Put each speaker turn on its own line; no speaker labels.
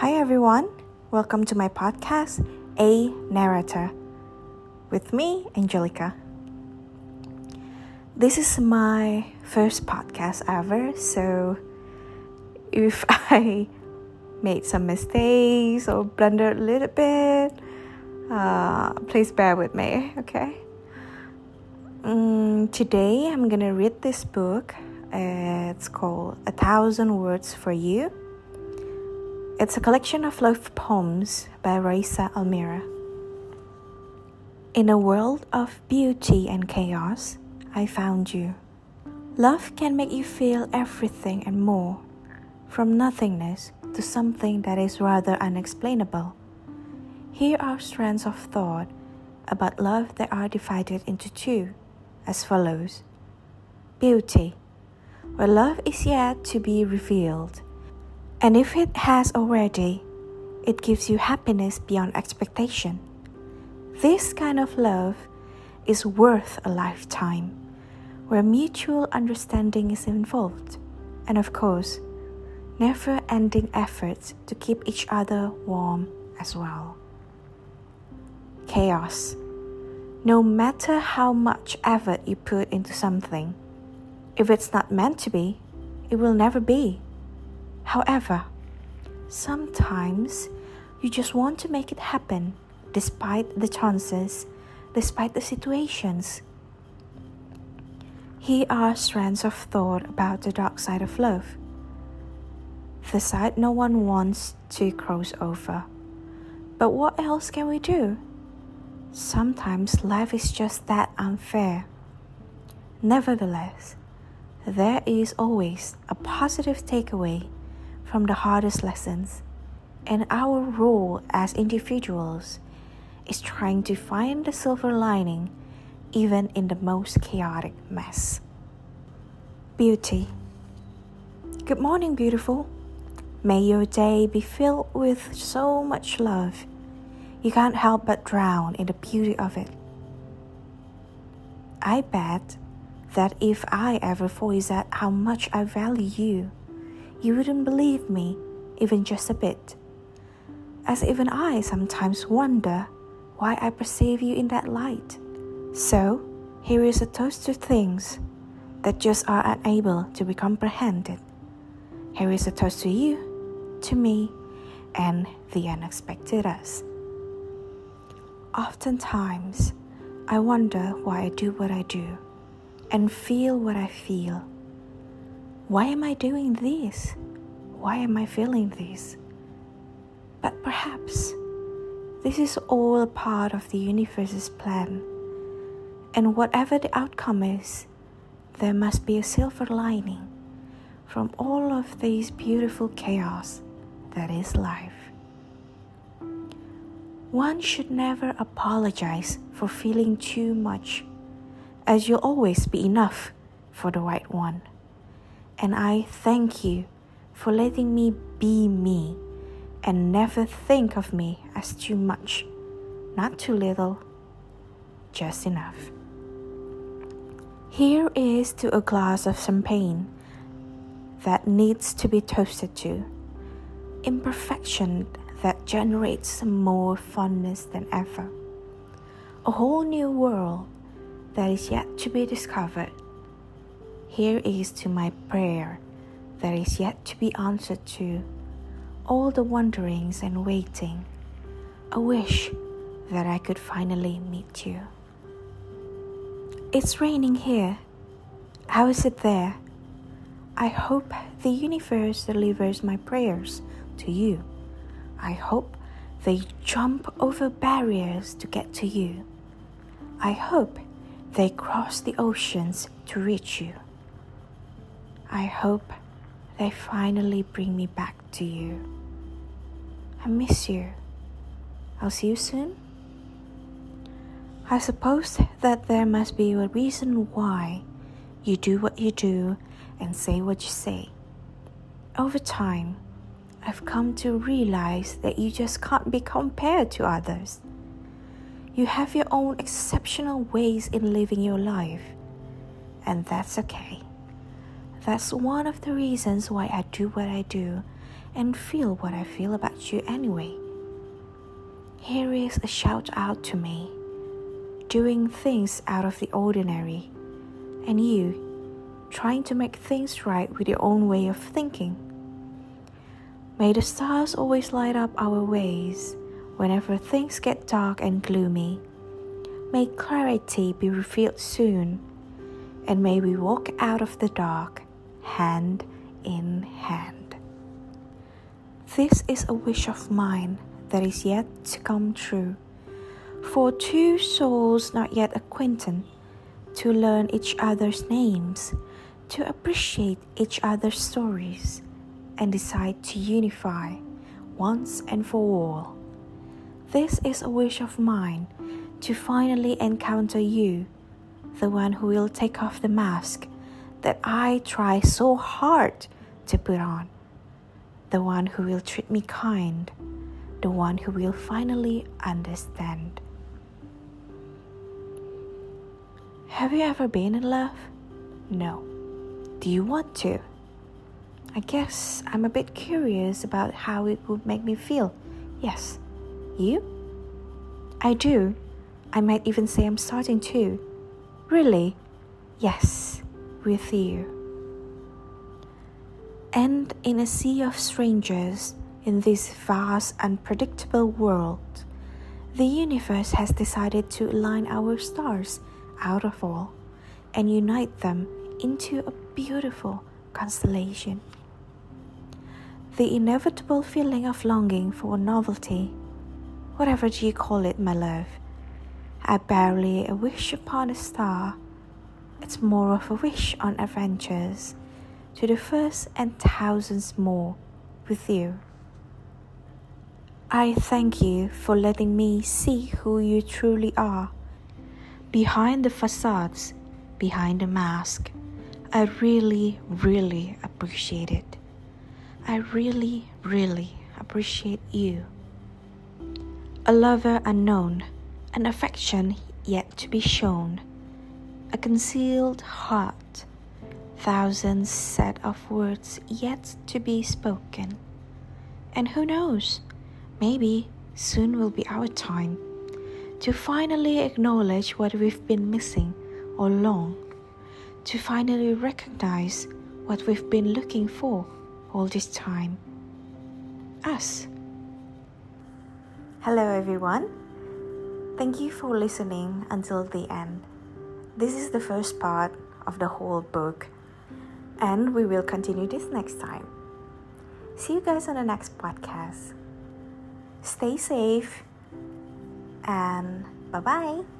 Hi everyone, welcome to my podcast, A Narrator, with me, Angelica. This is my first podcast ever, so if I made some mistakes or blundered a little bit, uh, please bear with me, okay? Um, today I'm gonna read this book. It's called A Thousand Words for You. It's a collection of love poems by Raissa Almira. In a world of beauty and chaos, I found you. Love can make you feel everything and more, from nothingness to something that is rather unexplainable. Here are strands of thought about love that are divided into two, as follows Beauty, where love is yet to be revealed, and if it has already, it gives you happiness beyond expectation. This kind of love is worth a lifetime, where mutual understanding is involved, and of course, never ending efforts to keep each other warm as well. Chaos. No matter how much effort you put into something, if it's not meant to be, it will never be. However, sometimes you just want to make it happen despite the chances, despite the situations. Here are strands of thought about the dark side of love. The side no one wants to cross over. But what else can we do? Sometimes life is just that unfair. Nevertheless, there is always a positive takeaway from the hardest lessons, and our role as individuals is trying to find the silver lining even in the most chaotic mess. Beauty. Good morning, beautiful. May your day be filled with so much love. You can't help but drown in the beauty of it. I bet that if I ever voice out how much I value you, you wouldn't believe me even just a bit. As even I sometimes wonder why I perceive you in that light. So, here is a toast to things that just are unable to be comprehended. Here is a toast to you, to me, and the unexpected us. Oftentimes, I wonder why I do what I do and feel what I feel. Why am I doing this? Why am I feeling this? But perhaps this is all part of the universe's plan. And whatever the outcome is, there must be a silver lining from all of this beautiful chaos that is life. One should never apologize for feeling too much, as you'll always be enough for the right one. And I thank you for letting me be me and never think of me as too much, not too little, just enough. Here is to a glass of champagne that needs to be toasted to, imperfection that generates more fondness than ever, a whole new world that is yet to be discovered. Here is to my prayer that is yet to be answered to all the wanderings and waiting, a wish that I could finally meet you. It's raining here. How is it there? I hope the universe delivers my prayers to you. I hope they jump over barriers to get to you. I hope they cross the oceans to reach you. I hope they finally bring me back to you. I miss you. I'll see you soon. I suppose that there must be a reason why you do what you do and say what you say. Over time, I've come to realize that you just can't be compared to others. You have your own exceptional ways in living your life, and that's okay. That's one of the reasons why I do what I do and feel what I feel about you anyway. Here is a shout out to me, doing things out of the ordinary, and you trying to make things right with your own way of thinking. May the stars always light up our ways whenever things get dark and gloomy. May clarity be revealed soon, and may we walk out of the dark hand in hand. This is a wish of mine that is yet to come true. For two souls not yet acquainted, to learn each other's names, to appreciate each other's stories, and decide to unify once and for all. This is a wish of mine to finally encounter you, the one who will take off the mask that I try so hard to put on, the one who will treat me kind the one who will finally understand. Have you ever been in love? No. Do you want to? I guess I'm a bit curious about how it would make me feel. Yes. You? I do. I might even say I'm starting to. Really? Yes, with you. And in a sea of strangers, in this vast, unpredictable world, the universe has decided to align our stars out of all and unite them into a beautiful constellation. The inevitable feeling of longing for novelty, whatever do you call it, my love, I barely a wish upon a star. It's more of a wish on adventures to the first and thousands more with you. I thank you for letting me see who you truly are. Behind the facades, behind the mask, I really, really appreciate it. I really, really appreciate you. A lover unknown, an affection yet to be shown, a concealed heart, thousands set of words yet to be spoken. And who knows? Maybe soon will be our time to finally acknowledge what we've been missing all along, to finally recognize what we've been looking for all this time us. Hello, everyone. Thank you for listening until the end. This is the first part of the whole book, and we will continue this next time. See you guys on the next podcast stay safe, and bye bye.